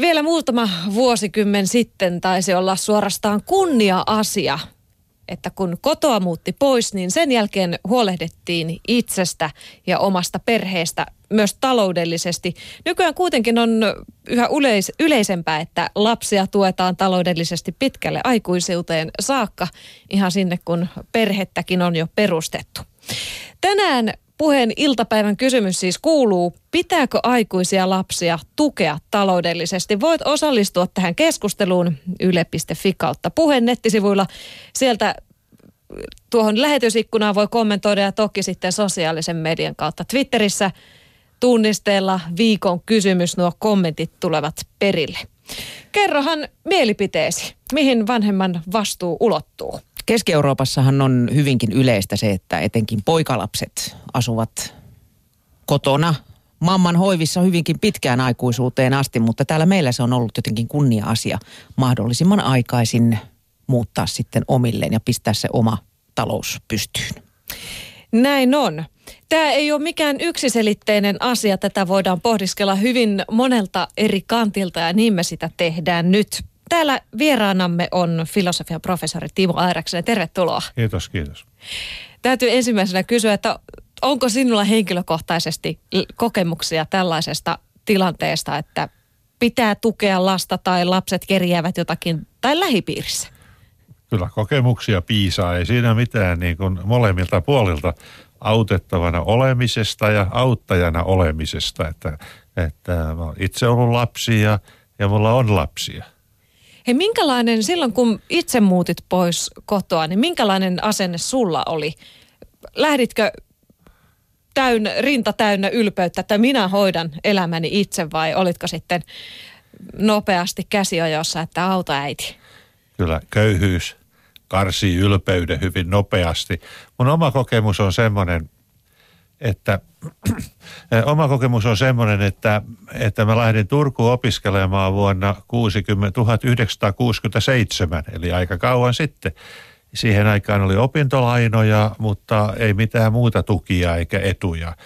Vielä muutama vuosikymmen sitten taisi olla suorastaan kunnia-asia, että kun kotoa muutti pois, niin sen jälkeen huolehdittiin itsestä ja omasta perheestä myös taloudellisesti. Nykyään kuitenkin on yhä yleis- yleisempää, että lapsia tuetaan taloudellisesti pitkälle aikuisuuteen saakka, ihan sinne kun perhettäkin on jo perustettu. Tänään Puheen iltapäivän kysymys siis kuuluu, pitääkö aikuisia lapsia tukea taloudellisesti? Voit osallistua tähän keskusteluun yle.fi kautta puheen nettisivuilla. Sieltä tuohon lähetysikkunaan voi kommentoida ja toki sitten sosiaalisen median kautta Twitterissä tunnisteella viikon kysymys, nuo kommentit tulevat perille. Kerrohan mielipiteesi, mihin vanhemman vastuu ulottuu? Keski-Euroopassahan on hyvinkin yleistä se, että etenkin poikalapset asuvat kotona mamman hoivissa hyvinkin pitkään aikuisuuteen asti, mutta täällä meillä se on ollut jotenkin kunnia-asia mahdollisimman aikaisin muuttaa sitten omilleen ja pistää se oma talous pystyyn. Näin on. Tämä ei ole mikään yksiselitteinen asia. Tätä voidaan pohdiskella hyvin monelta eri kantilta ja niin me sitä tehdään nyt. Täällä vieraanamme on filosofian professori Timo Airaksen. Tervetuloa. Kiitos, kiitos. Täytyy ensimmäisenä kysyä, että onko sinulla henkilökohtaisesti kokemuksia tällaisesta tilanteesta, että pitää tukea lasta tai lapset kerjäävät jotakin tai lähipiirissä? Kyllä kokemuksia piisaa, ei siinä mitään niin kuin molemmilta puolilta autettavana olemisesta ja auttajana olemisesta. Että, että mä olen itse ollut lapsia ja mulla on lapsia – Hei, minkälainen, silloin kun itse muutit pois kotoa, niin minkälainen asenne sulla oli? Lähditkö täynnä, rinta täynnä ylpeyttä, että minä hoidan elämäni itse vai olitko sitten nopeasti käsiojossa, että auta äiti? Kyllä, köyhyys karsii ylpeyden hyvin nopeasti. Mun oma kokemus on semmoinen, että oma kokemus on semmoinen, että, että mä lähdin Turkuun opiskelemaan vuonna 60, 1967, eli aika kauan sitten. Siihen aikaan oli opintolainoja, mutta ei mitään muuta tukia eikä etuja.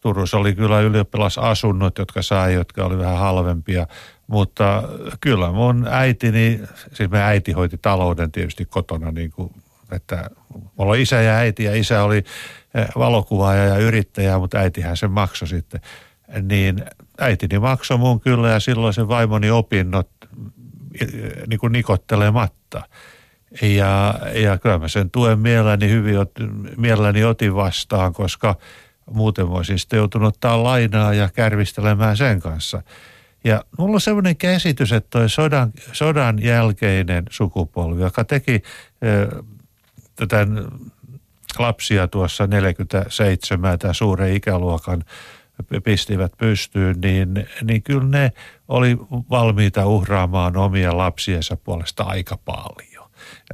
Turussa oli kyllä ylioppilasasunnot, jotka sai, jotka oli vähän halvempia, mutta kyllä mun äitini, siis me äiti hoiti talouden tietysti kotona niin kuin että mulla on isä ja äiti ja isä oli eh, valokuvaaja ja yrittäjä, mutta äitihän sen maksoi sitten. Niin äitini maksoi mun kyllä ja silloin se vaimoni opinnot eh, niin kuin nikottelematta. Ja, ja kyllä mä sen tuen mielelläni hyvin, mielelläni otin vastaan, koska muuten voisin sitten joutunut ottaa lainaa ja kärvistelemään sen kanssa. Ja mulla on sellainen käsitys, että toi sodan, sodan jälkeinen sukupolvi, joka teki eh, tämän lapsia tuossa 47 tämän suuren ikäluokan pistivät pystyyn, niin, niin kyllä ne oli valmiita uhraamaan omia lapsiensa puolesta aika paljon.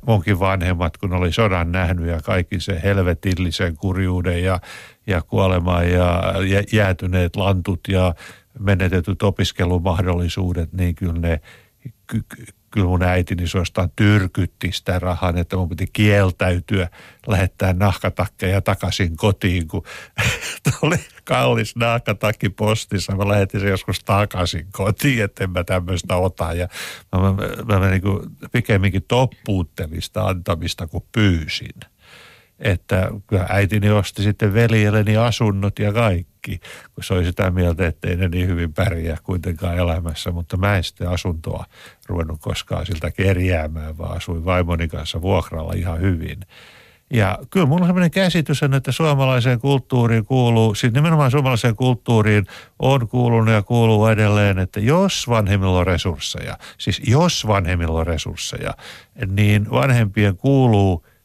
Munkin vanhemmat, kun oli sodan nähnyt ja kaikki se helvetillisen kurjuuden ja, ja kuolema ja jäätyneet lantut ja menetetyt opiskelumahdollisuudet, niin kyllä ne kyllä mun äitini suostaan tyrkytti sitä rahaa, että mun piti kieltäytyä lähettää nahkatakkeja takaisin kotiin, kun oli kallis nahkatakki postissa. Mä lähetin sen joskus takaisin kotiin, että en mä tämmöistä ota. Ja mä, mä, mä, mä niin pikemminkin toppuuttelista antamista, kuin pyysin että kyllä äitini osti sitten veljelleni asunnot ja kaikki, kun se oli sitä mieltä, että ei ne niin hyvin pärjää kuitenkaan elämässä, mutta mä en sitten asuntoa ruvennut koskaan siltä kerjäämään, vaan asuin vaimoni kanssa vuokralla ihan hyvin. Ja kyllä mulla on sellainen käsitys, että suomalaiseen kulttuuriin kuuluu, siis nimenomaan suomalaiseen kulttuuriin on kuulunut ja kuuluu edelleen, että jos vanhemmilla on resursseja, siis jos vanhemmilla on resursseja, niin vanhempien kuuluu –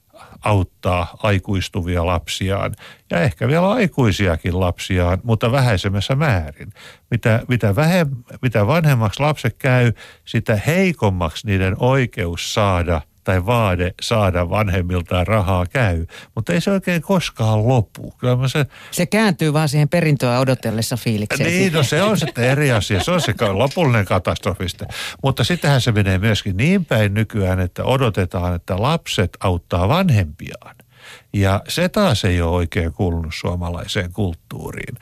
auttaa aikuistuvia lapsiaan ja ehkä vielä aikuisiakin lapsiaan, mutta vähäisemmässä määrin. Mitä, mitä, vähem, mitä vanhemmaksi lapset käy, sitä heikommaksi niiden oikeus saada – tai vaade saada vanhemmiltaan rahaa käy, mutta ei se oikein koskaan lopu. Kyllä se... se kääntyy vaan siihen perintöä odotellessa fiilikseen. Niin, no se on sitten eri asia. Se on se lopullinen katastrofiste. Mutta sittenhän se menee myöskin niin päin nykyään, että odotetaan, että lapset auttaa vanhempiaan. Ja se taas ei ole oikein kuulunut suomalaiseen kulttuuriin.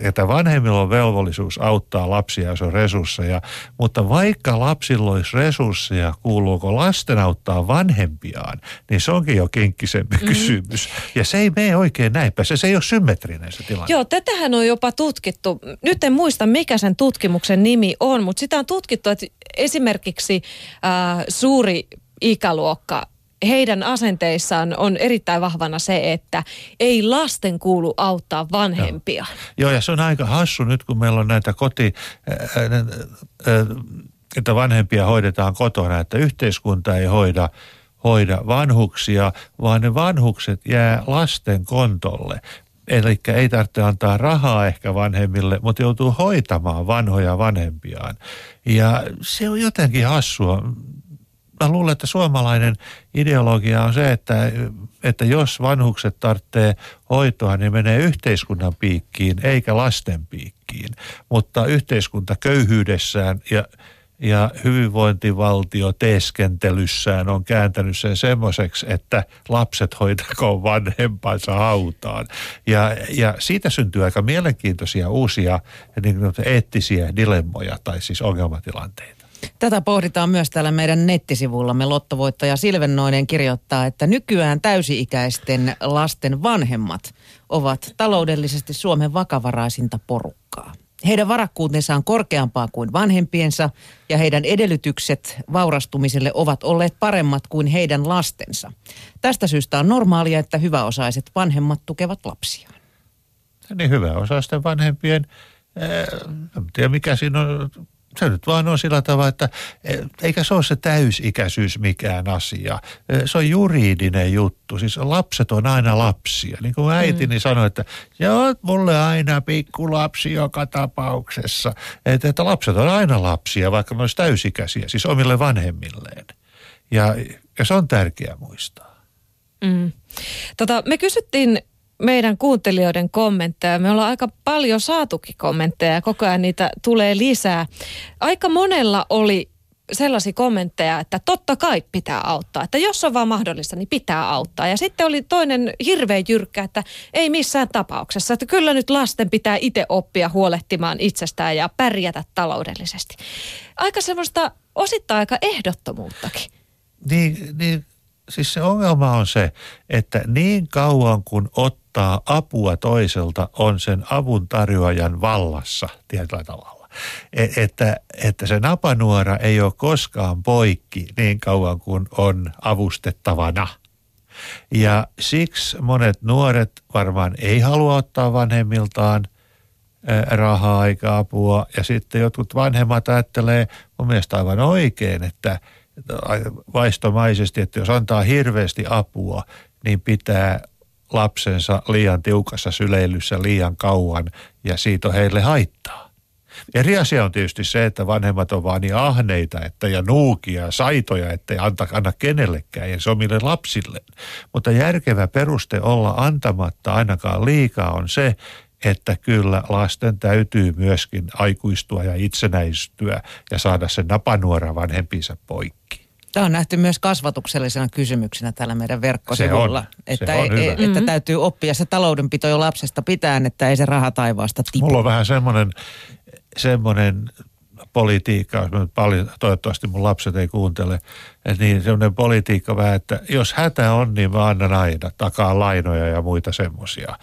Että vanhemmilla on velvollisuus auttaa lapsia, jos on resursseja. Mutta vaikka lapsilla olisi resursseja, kuuluuko lasten auttaa vanhempiaan, niin se onkin jo kinkkisempi mm. kysymys. Ja se ei mene oikein näinpä. Se, se ei ole symmetrinen se tilanne. Joo, tätähän on jopa tutkittu. Nyt en muista, mikä sen tutkimuksen nimi on, mutta sitä on tutkittu, että esimerkiksi äh, suuri ikäluokka heidän asenteissaan on erittäin vahvana se, että ei lasten kuulu auttaa vanhempia. Joo, Joo ja se on aika hassu nyt, kun meillä on näitä koti, että vanhempia hoidetaan kotona, että yhteiskunta ei hoida hoida vanhuksia, vaan ne vanhukset jää lasten kontolle. Eli ei tarvitse antaa rahaa ehkä vanhemmille, mutta joutuu hoitamaan vanhoja vanhempiaan. Ja se on jotenkin hassua mä luulen, että suomalainen ideologia on se, että, että jos vanhukset tarvitsee hoitoa, niin menee yhteiskunnan piikkiin eikä lasten piikkiin. Mutta yhteiskunta köyhyydessään ja, ja hyvinvointivaltio teeskentelyssään on kääntänyt sen semmoiseksi, että lapset hoitakoon vanhempansa hautaan. Ja, ja siitä syntyy aika mielenkiintoisia uusia niin eettisiä dilemmoja tai siis ongelmatilanteita. Tätä pohditaan myös täällä meidän nettisivullamme. Lottovoittaja Silvennoinen kirjoittaa, että nykyään täysi-ikäisten lasten vanhemmat ovat taloudellisesti Suomen vakavaraisinta porukkaa. Heidän varakkuutensa on korkeampaa kuin vanhempiensa ja heidän edellytykset vaurastumiselle ovat olleet paremmat kuin heidän lastensa. Tästä syystä on normaalia, että hyväosaiset vanhemmat tukevat lapsiaan. Niin hyväosaisten vanhempien, en tiedä mikä siinä on se nyt vaan on sillä tavalla, että e, eikä se ole se täysikäisyys mikään asia. E, se on juridinen juttu. Siis lapset on aina lapsia. Niin kuin äitini mm. sanoi, että joo, mulle aina pikkulapsi joka tapauksessa. Että, että lapset on aina lapsia, vaikka ne olisi täysikäisiä, siis omille vanhemmilleen. Ja, ja se on tärkeää muistaa. Mm. Tota, me kysyttiin meidän kuuntelijoiden kommentteja. Me ollaan aika paljon saatukin kommentteja ja koko ajan niitä tulee lisää. Aika monella oli sellaisia kommentteja, että totta kai pitää auttaa. Että jos on vaan mahdollista, niin pitää auttaa. Ja sitten oli toinen hirveän jyrkkä, että ei missään tapauksessa. Että kyllä nyt lasten pitää itse oppia huolehtimaan itsestään ja pärjätä taloudellisesti. Aika semmoista osittain aika ehdottomuuttakin. Niin, niin siis se ongelma on se, että niin kauan kun ottaa apua toiselta, on sen avun tarjoajan vallassa tietyllä tavalla. E, että, että se napanuora ei ole koskaan poikki niin kauan kuin on avustettavana. Ja siksi monet nuoret varmaan ei halua ottaa vanhemmiltaan rahaa eikä apua. Ja sitten jotkut vanhemmat ajattelee mun mielestä aivan oikein, että – vaistomaisesti, että jos antaa hirveästi apua, niin pitää lapsensa liian tiukassa syleilyssä liian kauan ja siitä on heille haittaa. Eri asia on tietysti se, että vanhemmat on vaan niin ahneita että ja nuukia ja saitoja, että ei anta, anna kenellekään ja se lapsille. Mutta järkevä peruste olla antamatta ainakaan liikaa on se, että kyllä lasten täytyy myöskin aikuistua ja itsenäistyä ja saada sen napanuora vanhempinsa poikki. Tämä on nähty myös kasvatuksellisena kysymyksenä täällä meidän verkkosivulla. Se on, että, se on ei, että mm-hmm. täytyy oppia se taloudenpito jo lapsesta pitään, että ei se raha taivaasta tipu. Mulla on vähän semmoinen, semmoinen politiikka, jos mä paljon, toivottavasti mun lapset ei kuuntele, että niin semmoinen politiikka vähän, että jos hätä on, niin mä annan aina takaa lainoja ja muita semmoisia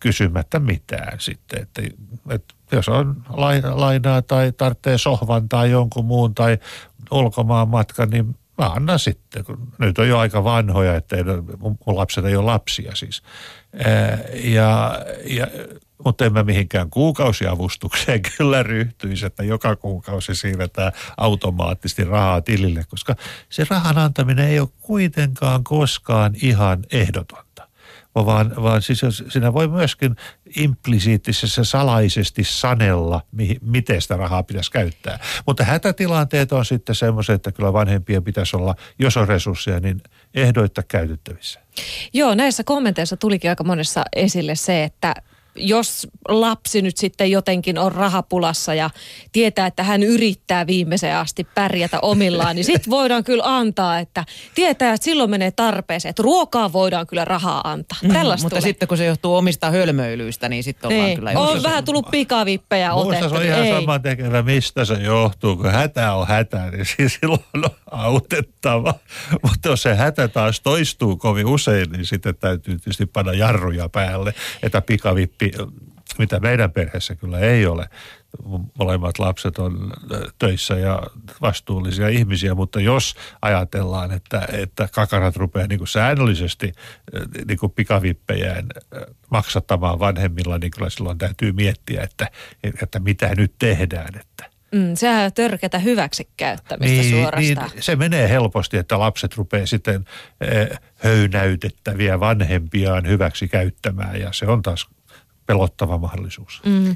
kysymättä mitään sitten, että, että jos on lainaa tai tarvitsee sohvan tai jonkun muun tai ulkomaan matka, niin mä annan sitten, kun nyt on jo aika vanhoja, että mun lapset ei ole lapsia siis. Ja, ja mutta en mä mihinkään kuukausiavustukseen kyllä ryhtyisi, että joka kuukausi siirretään automaattisesti rahaa tilille, koska se rahan antaminen ei ole kuitenkaan koskaan ihan ehdotonta. Vaan, vaan siis siinä voi myöskin implisiittisessä salaisesti sanella, mihin, miten sitä rahaa pitäisi käyttää. Mutta hätätilanteet on sitten semmoiset, että kyllä vanhempien pitäisi olla, jos on resursseja, niin ehdoitta käytettävissä. Joo, näissä kommenteissa tulikin aika monessa esille se, että jos lapsi nyt sitten jotenkin on rahapulassa ja tietää, että hän yrittää viimeiseen asti pärjätä omillaan, niin sitten voidaan kyllä antaa, että tietää, että silloin menee tarpeeseen, että ruokaa voidaan kyllä rahaa antaa. Mm, Tällaista mutta tulee. sitten kun se johtuu omista hölmöilyistä, niin sitten ollaan Niin. kyllä On jossain- vähän tullut pikavippejä Minusta otettu. se on niin ihan ei. sama tekevä, mistä se johtuu. Kun hätä on hätä, niin siis silloin on autettava. Mutta jos se hätä taas toistuu kovin usein, niin sitten täytyy tietysti panna jarruja päälle. Että pikavippi, mitä meidän perheessä kyllä ei ole. Molemmat lapset on töissä ja vastuullisia ihmisiä, mutta jos ajatellaan, että, että kakarat rupeaa niin kuin säännöllisesti niin kuin pikavippejään maksattamaan vanhemmilla, niin kyllä silloin täytyy miettiä, että, että mitä nyt tehdään. Että. Mm, sehän on törkeätä hyväksikäyttämistä niin, suorastaan. Niin, se menee helposti, että lapset rupeaa sitten höynäytettäviä vanhempiaan hyväksi käyttämään ja se on taas pelottava mahdollisuus. Mm.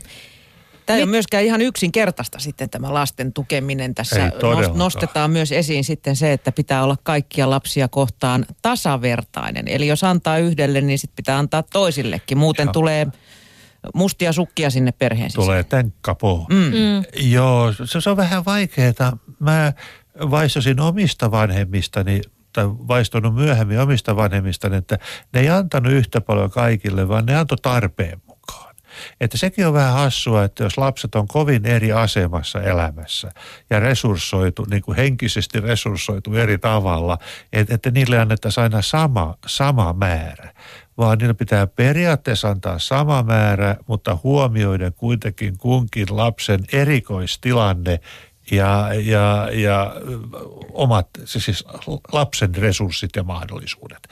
Tämä ei ole myöskään ihan yksinkertaista sitten tämä lasten tukeminen. Tässä nostetaan myös esiin sitten se, että pitää olla kaikkia lapsia kohtaan tasavertainen. Eli jos antaa yhdelle, niin sitten pitää antaa toisillekin. Muuten Joo. tulee mustia sukkia sinne perheen sisään. Tulee tenkkapoo. Mm. Mm. Joo, se, se on vähän vaikeaa. Mä vaistosin omista vanhemmistani, tai vaistunut myöhemmin omista vanhemmistani, että ne ei antanut yhtä paljon kaikille, vaan ne antoi tarpeen mukaan. Että sekin on vähän hassua, että jos lapset on kovin eri asemassa elämässä ja resurssoitu, niin kuin henkisesti resurssoitu eri tavalla, että, että niille annettaisiin aina sama, sama määrä. Vaan niillä pitää periaatteessa antaa sama määrä, mutta huomioiden kuitenkin kunkin lapsen erikoistilanne ja, ja, ja omat, siis lapsen resurssit ja mahdollisuudet.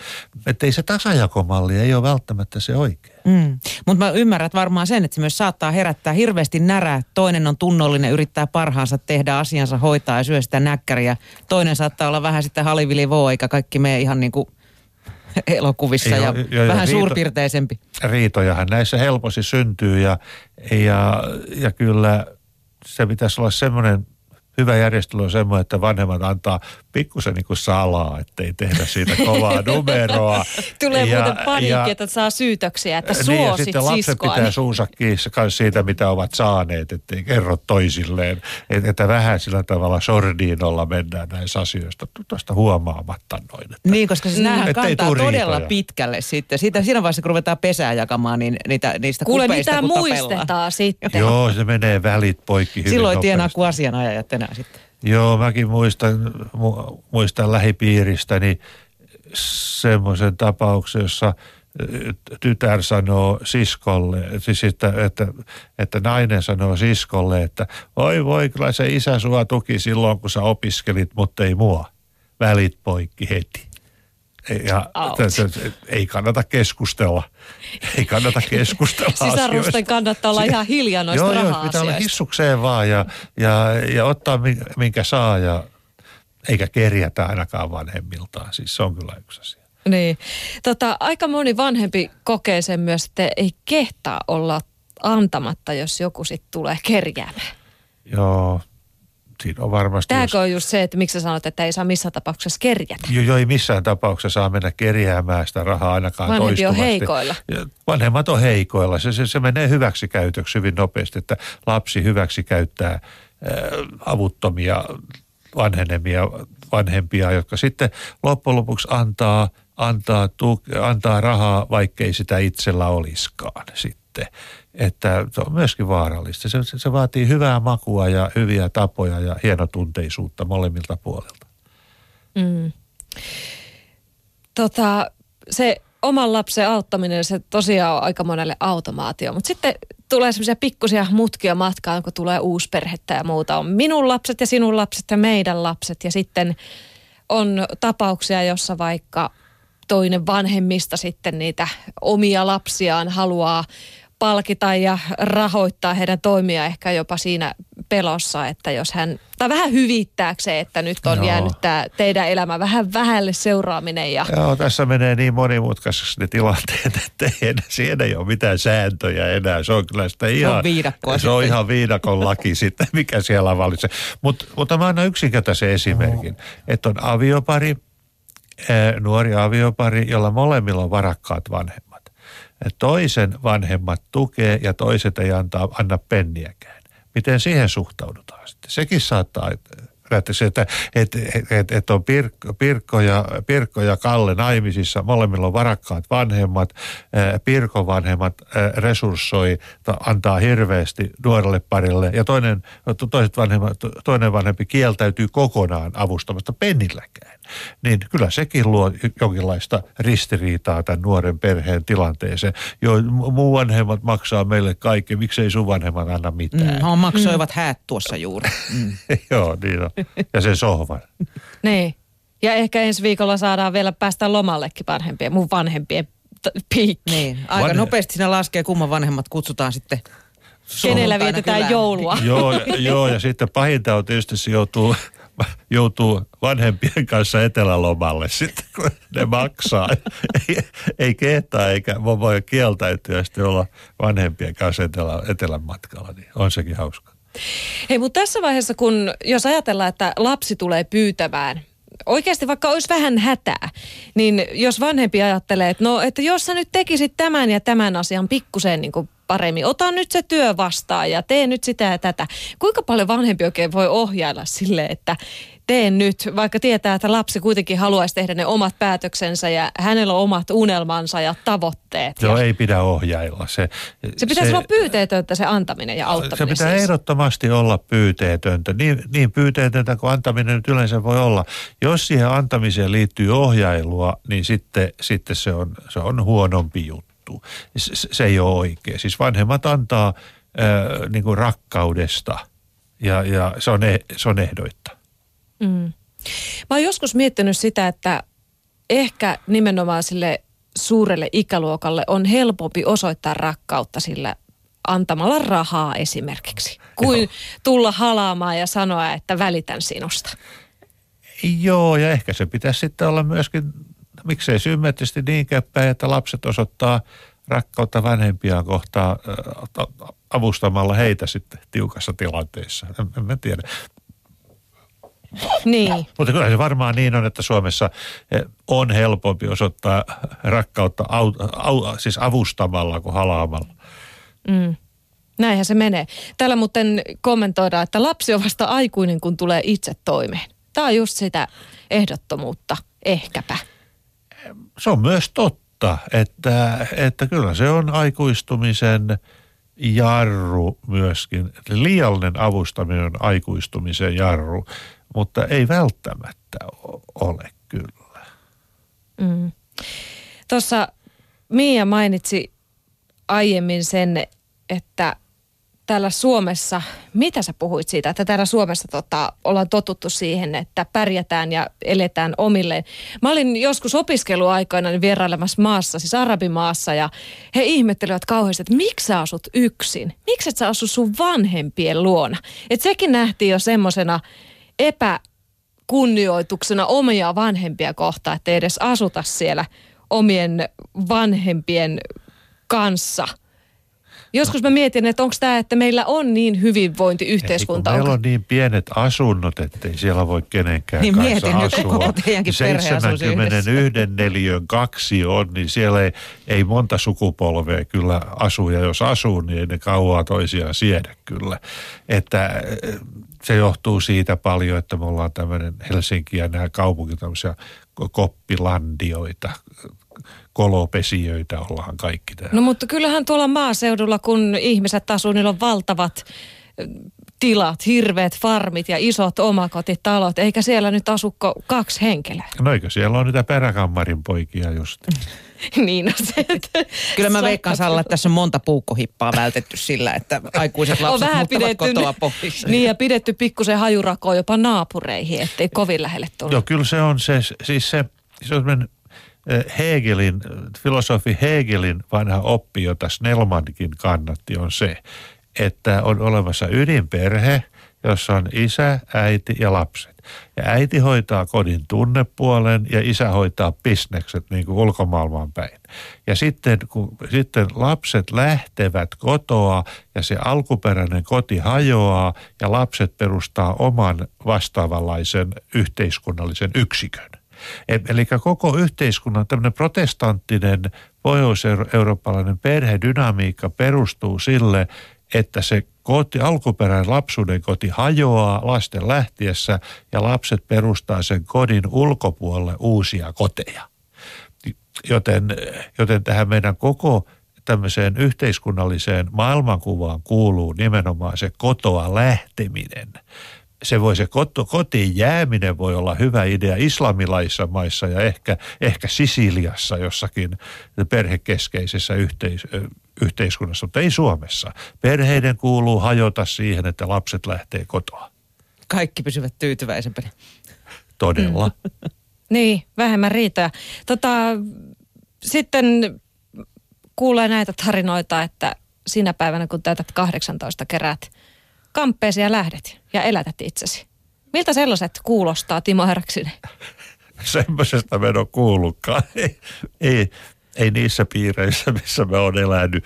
Että ei se tasajakomalli ei ole välttämättä se oikea. Mm. Mutta mä ymmärrät varmaan sen, että se myös saattaa herättää hirveästi närää. Toinen on tunnollinen, yrittää parhaansa tehdä asiansa, hoitaa ja syö sitä näkkäriä. Toinen saattaa olla vähän sitten halivili eikä kaikki mene ihan niin kuin elokuvissa Ei ja joo, joo, vähän riito- suurpiirteisempi. riitojahan näissä helposti syntyy ja, ja, ja kyllä se pitäisi olla semmoinen hyvä järjestely on semmoinen, että vanhemmat antaa pikkusen niin kuin salaa, ettei tehdä siitä kovaa numeroa. Tulee ja, muuten paniikki, että saa syytöksiä, että niin, ja suosit sitten lapset siskoa. pitää suunsa kiinni kans siitä, mitä ovat saaneet, ettei kerro toisilleen. Et, että vähän sillä tavalla sordiinolla mennään näissä asioista tuosta huomaamatta noin. Että Niin, koska siis Mm. näähän Ettei kantaa todella riitoja. pitkälle sitten. Siitä, siinä vaiheessa, kun ruvetaan pesää jakamaan, niin niitä, niistä Kuule, kupeista, mitä kun tapellaan. muistetaan sitten. Joo, se menee välit poikki hyvin Silloin ei tienaa kuin asianajajat enää sitten. Joo, mäkin muistan, mu, muistan lähipiiristäni semmoisen tapauksen, jossa tytär sanoo siskolle, siis että, että, että nainen sanoo siskolle, että voi voi, kyllä se isä sua tuki silloin, kun sä opiskelit, mutta ei mua. Välit poikki heti. Ja Ouch. t- t- ei kannata keskustella. Ei kannata keskustella Sisarusten asioista. kannattaa olla ihan hiljaa noista Joo, joo, pitää olla hissukseen vaan ja, ja, ja ottaa mi- minkä saa ja eikä kerjätä ainakaan vanhemmiltaan. Siis se on kyllä yksi asia. Niin. Tota, aika moni vanhempi kokee sen myös, että ei kehtaa olla antamatta, jos joku sitten tulee kerjäämään. Joo, siinä on varmasti... Tämäkö on just se, että miksi sä sanot, että ei saa missään tapauksessa kerjätä? Jo, jo ei missään tapauksessa saa mennä kerjäämään sitä rahaa ainakaan Vanhempi on toistuvasti. heikoilla. Ja Vanhemmat on heikoilla. Se, se, se menee hyväksikäytöksi hyvin nopeasti, että lapsi hyväksi käyttää äh, avuttomia vanhenemia vanhempia, jotka sitten loppujen lopuksi antaa, antaa, tuke, antaa rahaa, vaikkei sitä itsellä olisikaan sitten. Että se on myöskin vaarallista. Se, se, vaatii hyvää makua ja hyviä tapoja ja hienotunteisuutta molemmilta puolilta. Mm. Tota, se oman lapsen auttaminen, se tosiaan on aika monelle automaatio. Mutta sitten tulee semmoisia pikkusia mutkia matkaan, kun tulee uusperhettä ja muuta. On minun lapset ja sinun lapset ja meidän lapset. Ja sitten on tapauksia, jossa vaikka toinen vanhemmista sitten niitä omia lapsiaan haluaa palkita ja rahoittaa heidän toimia ehkä jopa siinä pelossa, että jos hän, tai vähän hyvittääkseen, että nyt on Joo. jäänyt tämä teidän elämä vähän vähälle seuraaminen ja Joo, tässä menee niin monimutkaiseksi ne tilanteet, että ei enää, siinä ei ole mitään sääntöjä enää. Se on kyllä sitä ihan... viidakkoa Se on sitten. ihan viidakon laki sitten, mikä siellä valitsee. Mut, mutta mä annan yksinkertaisen esimerkin, että on aviopari, eh, nuori aviopari, jolla molemmilla on varakkaat vanhemmat. Toisen vanhemmat tukee ja toiset ei antaa, anna penniäkään. Miten siihen suhtaudutaan sitten? Sekin saattaa että, se, että, että, että, että on Pirkko, Pirkko, ja, Pirkko ja Kalle naimisissa, molemmilla on varakkaat vanhemmat, Pirkon vanhemmat resurssoi, antaa hirveästi nuorelle parille ja toinen, toiset vanhemmat, toinen vanhempi kieltäytyy kokonaan avustamasta pennilläkään. Niin kyllä sekin luo jonkinlaista ristiriitaa tämän nuoren perheen tilanteeseen. Jo muu vanhemmat maksaa meille kaikki, miksei sun vanhemmat anna mitään. Mm, maksoivat mm. häät tuossa juuri. Mm. Joo, niin on ja sen sohvan. niin. Ja ehkä ensi viikolla saadaan vielä päästä lomallekin vanhempien, mun vanhempien piikki. Niin. Aika Vanhe... nopeasti siinä laskee, kumman vanhemmat kutsutaan sitten Kenellä vietetään kylään. joulua. joo, joo, ja sitten pahinta on tietysti se joutuu, joutuu vanhempien kanssa etelälomalle sitten, kun ne maksaa. ei, ei kehtaa eikä voi kieltäytyä sitten olla vanhempien kanssa etelä, etelän matkalla, niin on sekin hauska. Hei, mutta tässä vaiheessa, kun jos ajatellaan, että lapsi tulee pyytämään, oikeasti vaikka olisi vähän hätää, niin jos vanhempi ajattelee, että no, että jos sä nyt tekisit tämän ja tämän asian pikkusen niin kuin paremmin, ota nyt se työ vastaan ja tee nyt sitä ja tätä. Kuinka paljon vanhempi oikein voi ohjailla sille, että teen nyt, vaikka tietää, että lapsi kuitenkin haluaisi tehdä ne omat päätöksensä ja hänellä on omat unelmansa ja tavoitteet. Joo, ja... ei pidä ohjailla. Se, se pitäisi se, olla pyyteetöntä se antaminen ja auttaminen. Se pitää siis. ehdottomasti olla pyyteetöntä. Niin, niin pyyteetöntä kuin antaminen nyt yleensä voi olla. Jos siihen antamiseen liittyy ohjailua, niin sitten, sitten se, on, se on huonompi juttu. Se, se ei ole oikein. Siis vanhemmat antaa äh, niin kuin rakkaudesta ja, ja se, on, e, se on ehdoitta. Mm. Mä oon joskus miettinyt sitä, että ehkä nimenomaan sille suurelle ikäluokalle on helpompi osoittaa rakkautta sillä antamalla rahaa esimerkiksi, kuin Joo. tulla halaamaan ja sanoa, että välitän sinusta. Joo, ja ehkä se pitäisi sitten olla myöskin, miksei symmetrisesti niin käppäin, että lapset osoittaa rakkautta vanhempia kohtaan avustamalla heitä sitten tiukassa tilanteessa. En, en tiedä. Niin. Mutta kyllä se varmaan niin on, että Suomessa eh, on helpompi osoittaa rakkautta au, au, siis avustamalla kuin halaamalla. Mm. Näinhän se menee. Täällä muuten kommentoidaan, että lapsi on vasta aikuinen, kun tulee itse toimeen. Tämä on just sitä ehdottomuutta, ehkäpä. Se on myös totta, että, että kyllä se on aikuistumisen jarru myöskin. Liiallinen avustaminen on aikuistumisen jarru mutta ei välttämättä ole kyllä. Mm. Tuossa Mia mainitsi aiemmin sen, että täällä Suomessa, mitä sä puhuit siitä, että täällä Suomessa tota, ollaan totuttu siihen, että pärjätään ja eletään omilleen. Mä olin joskus opiskeluaikoina vierailemassa maassa, siis arabimaassa, ja he ihmettelivät kauheasti, että miksi sä asut yksin? Miksi et sä asu sun vanhempien luona? Et sekin nähtiin jo semmosena epäkunnioituksena omia vanhempia kohtaan, että edes asuta siellä omien vanhempien kanssa. Joskus mä mietin, että onko tämä, että meillä on niin hyvinvointiyhteiskunta. Ei, meillä on niin pienet asunnot, ettei siellä voi kenenkään niin kanssa mietin asua. Niin koko teidänkin 71 neliön kaksi on, niin siellä ei, ei monta sukupolvea kyllä asu. Ja jos asuu, niin ei ne kauaa toisiaan siedä kyllä. Että se johtuu siitä paljon, että me ollaan tämmöinen Helsinki ja nämä kaupungit tämmöisiä koppilandioita, kolopesijöitä ollaan kaikki täällä. No mutta kyllähän tuolla maaseudulla, kun ihmiset asuu, niillä on valtavat tilat, hirveät farmit ja isot omakotitalot, eikä siellä nyt asukko kaksi henkilöä. No eikö siellä on niitä peräkammarin poikia just? niin no se, Kyllä mä veikkaan Salla, että tässä on monta puukkohippaa vältetty sillä, että aikuiset lapset on vähän pidetty, kotoa pois. Niin ja pidetty pikkusen hajurakoa jopa naapureihin, ettei kovin lähelle tullut. Joo, kyllä se on se, siis se, se on Hegelin, filosofi Hegelin vanha oppi, jota Snellmankin kannatti, on se, että on olemassa ydinperhe, jossa on isä, äiti ja lapset. Ja äiti hoitaa kodin tunnepuolen ja isä hoitaa bisnekset niin kuin ulkomaailmaan päin. Ja sitten kun sitten lapset lähtevät kotoa ja se alkuperäinen koti hajoaa ja lapset perustaa oman vastaavanlaisen yhteiskunnallisen yksikön – Eli koko yhteiskunnan tämmöinen protestanttinen pohjois-eurooppalainen perhedynamiikka perustuu sille, että se koti, alkuperäinen lapsuuden koti hajoaa lasten lähtiessä ja lapset perustaa sen kodin ulkopuolelle uusia koteja. Joten, joten tähän meidän koko tämmöiseen yhteiskunnalliseen maailmankuvaan kuuluu nimenomaan se kotoa lähteminen. Se voi se kotiin jääminen voi olla hyvä idea islamilaisissa maissa ja ehkä, ehkä Sisiliassa jossakin perhekeskeisessä yhteis- yhteiskunnassa, mutta ei Suomessa. Perheiden kuuluu hajota siihen, että lapset lähtee kotoa. Kaikki pysyvät tyytyväisempänä. Todella. niin, vähemmän riitoja. Tota, sitten kuulee näitä tarinoita, että sinä päivänä kun täytät 18 kerät kamppeesi ja lähdet ja elätät itsesi. Miltä sellaiset kuulostaa, Timo Herraksinen? Semmoisesta me en ole kuullutkaan. Ei, ei, ei niissä piireissä, missä me on elänyt,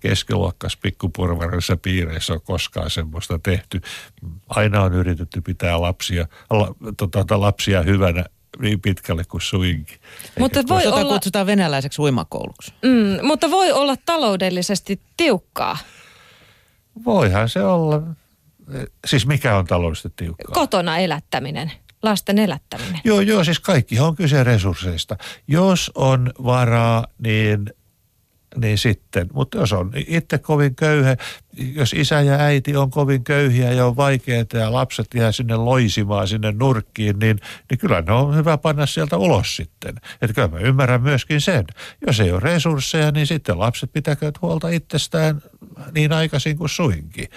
keskiluokkas pikkupurvarisissa piireissä on koskaan semmoista tehty. Aina on yritetty pitää lapsia, la, tota, lapsia hyvänä niin pitkälle kuin suinkin. Mutta voi olla... kutsutaan venäläiseksi uimakouluksi. Mm, mutta voi olla taloudellisesti tiukkaa. Voihan se olla. Siis mikä on taloudellisesti tiukkaa? Kotona elättäminen lasten elättäminen. Joo, joo, siis kaikki on kyse resursseista. Jos on varaa, niin niin sitten. Mutta jos on itse kovin köyhä, jos isä ja äiti on kovin köyhiä ja on vaikeaa ja lapset jää sinne loisimaan sinne nurkkiin, niin, niin kyllä ne on hyvä panna sieltä ulos sitten. Että kyllä mä ymmärrän myöskin sen. Jos ei ole resursseja, niin sitten lapset pitäkööt huolta itsestään niin aikaisin kuin suinkin.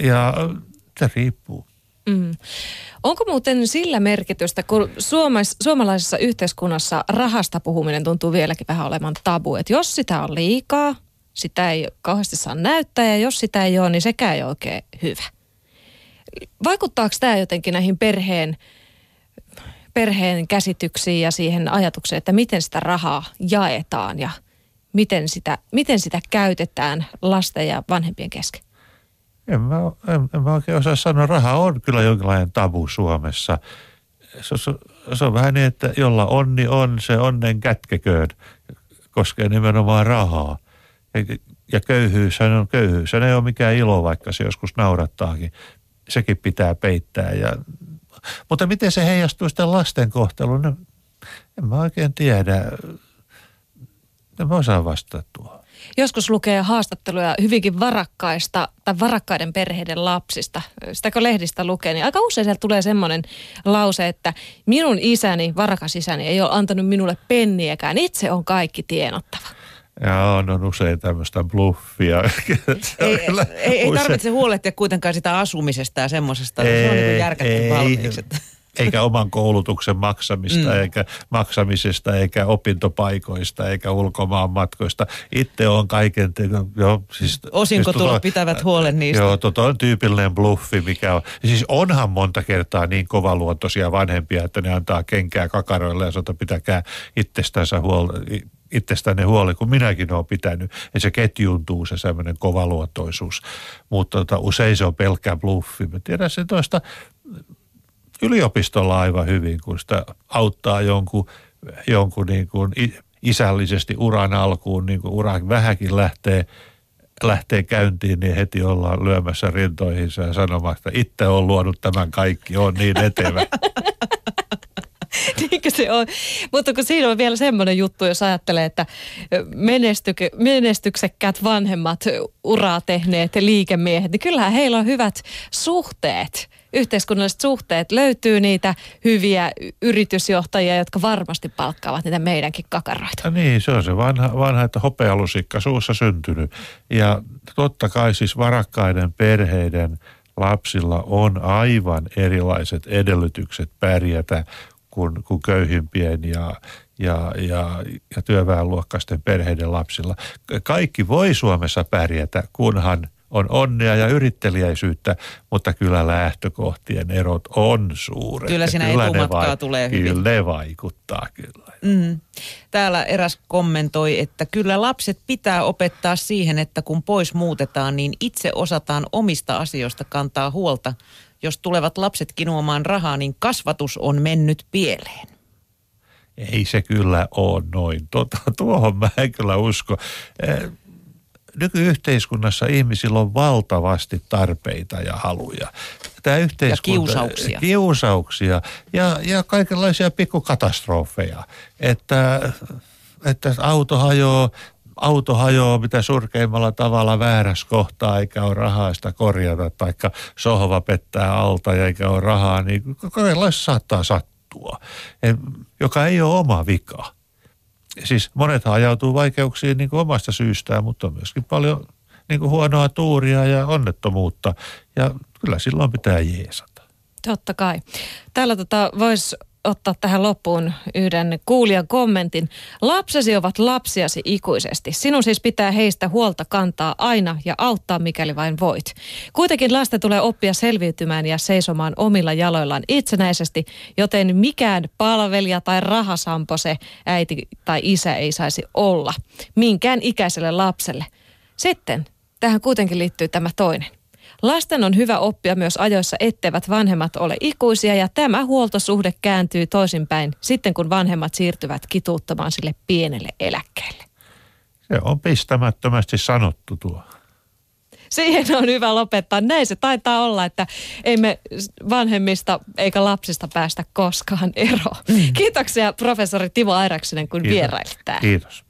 Ja se riippuu. Mm. Onko muuten sillä merkitystä, kun suomais, suomalaisessa yhteiskunnassa rahasta puhuminen tuntuu vieläkin vähän olevan tabu, että jos sitä on liikaa, sitä ei kauheasti saa näyttää ja jos sitä ei ole, niin sekään ei ole oikein hyvä. Vaikuttaako tämä jotenkin näihin perheen, perheen käsityksiin ja siihen ajatukseen, että miten sitä rahaa jaetaan ja miten sitä, miten sitä käytetään lasten ja vanhempien kesken? En mä, en, en mä oikein osaa sanoa. Raha on kyllä jonkinlainen tabu Suomessa. Se, se, se on vähän niin, että jolla onni on, se onnen kätkeköön. Koskee nimenomaan rahaa. Ja, ja köyhyys on köyhyys. Se ei ole mikään ilo, vaikka se joskus naurattaakin. Sekin pitää peittää. Ja, mutta miten se heijastuu sitten lasten kohteluun? No, en mä oikein tiedä. En mä osaa vastata tuohon joskus lukee haastatteluja hyvinkin varakkaista tai varakkaiden perheiden lapsista. Sitäkö lehdistä lukee, niin aika usein sieltä tulee semmoinen lause, että minun isäni, varakas isäni, ei ole antanut minulle penniäkään. Itse on kaikki tienottava. Ja on, on usein tämmöistä bluffia. ei, ei, ei tarvitse huolehtia kuitenkaan sitä asumisesta ja semmoisesta. Se on niin järkätty valmiiksi eikä oman koulutuksen maksamista, mm. eikä maksamisesta, eikä opintopaikoista, eikä ulkomaan matkoista. Itse on kaiken, jo, siis, Osinkotulot siis pitävät huolen niistä. Joo, tota on tyypillinen bluffi, mikä on. Siis onhan monta kertaa niin kovaluontoisia vanhempia, että ne antaa kenkää kakaroille ja sanoo, pitäkää itsestänsä huolta itsestäni huoli, kun minäkin olen pitänyt. Ja se ketjuntuu se semmoinen kovaluottoisuus. Mutta tota, usein se on pelkkä bluffi. Mä tiedän se toista yliopistolla aivan hyvin, kun sitä auttaa jonkun, jonkun niin kuin isällisesti uran alkuun, niin kuin ura vähänkin lähtee, lähtee käyntiin, niin heti ollaan lyömässä rintoihinsa ja sanomaan, että itse on luonut tämän kaikki, on niin etevä. Niinkö se on? Mutta kun siinä on vielä semmoinen juttu, jos ajattelee, että menestyke, menestyksekkäät vanhemmat uraa tehneet liikemiehet, niin kyllähän heillä on hyvät suhteet yhteiskunnalliset suhteet, löytyy niitä hyviä yritysjohtajia, jotka varmasti palkkaavat niitä meidänkin kakaroita. Ja niin, se on se vanha, vanha että hopealusikka suussa syntynyt. Ja totta kai siis varakkaiden perheiden lapsilla on aivan erilaiset edellytykset pärjätä kuin, kuin köyhimpien ja, ja, ja, ja työväenluokkaisten perheiden lapsilla. Kaikki voi Suomessa pärjätä, kunhan – on onnea ja yrittelijäisyyttä, mutta kyllä lähtökohtien erot on suuret. Kyllä siinä kyllä etumatkaa va- tulee hyvin. Kyllä ne vaikuttaa kyllä. Mm. Täällä eräs kommentoi, että kyllä lapset pitää opettaa siihen, että kun pois muutetaan, niin itse osataan omista asioista kantaa huolta. Jos tulevat lapset kinuamaan rahaa, niin kasvatus on mennyt pieleen. Ei se kyllä ole noin. Tuota, tuohon mä en kyllä usko. Nykyyhteiskunnassa ihmisillä on valtavasti tarpeita ja haluja. Tämä yhteiskunta, ja kiusauksia. Kiusauksia ja, ja kaikenlaisia pikkukatastrofeja. Että, että auto hajoaa auto hajoaa mitä surkeimmalla tavalla väärässä kohtaa, eikä ole rahaa sitä korjata, taikka sohva pettää alta ja eikä ole rahaa, niin kaikenlaista saattaa sattua, joka ei ole oma vika. Siis monet ajautuu vaikeuksiin niin kuin omasta syystään, mutta on myöskin paljon niin kuin huonoa tuuria ja onnettomuutta. Ja kyllä silloin pitää jeesata. Totta kai. Täällä tota voisi ottaa tähän loppuun yhden kuulijan kommentin. Lapsesi ovat lapsiasi ikuisesti. Sinun siis pitää heistä huolta kantaa aina ja auttaa, mikäli vain voit. Kuitenkin lasten tulee oppia selviytymään ja seisomaan omilla jaloillaan itsenäisesti, joten mikään palvelija tai rahasampo se äiti tai isä ei saisi olla minkään ikäiselle lapselle. Sitten tähän kuitenkin liittyy tämä toinen. Lasten on hyvä oppia myös ajoissa, etteivät vanhemmat ole ikuisia ja tämä huoltosuhde kääntyy toisinpäin sitten, kun vanhemmat siirtyvät kituuttamaan sille pienelle eläkkeelle. Se on pistämättömästi sanottu tuo. Siihen on hyvä lopettaa. Näin se taitaa olla, että ei me vanhemmista eikä lapsista päästä koskaan eroon. Mm. Kiitoksia professori Timo Airaksinen, kun vierailit täällä. Kiitos.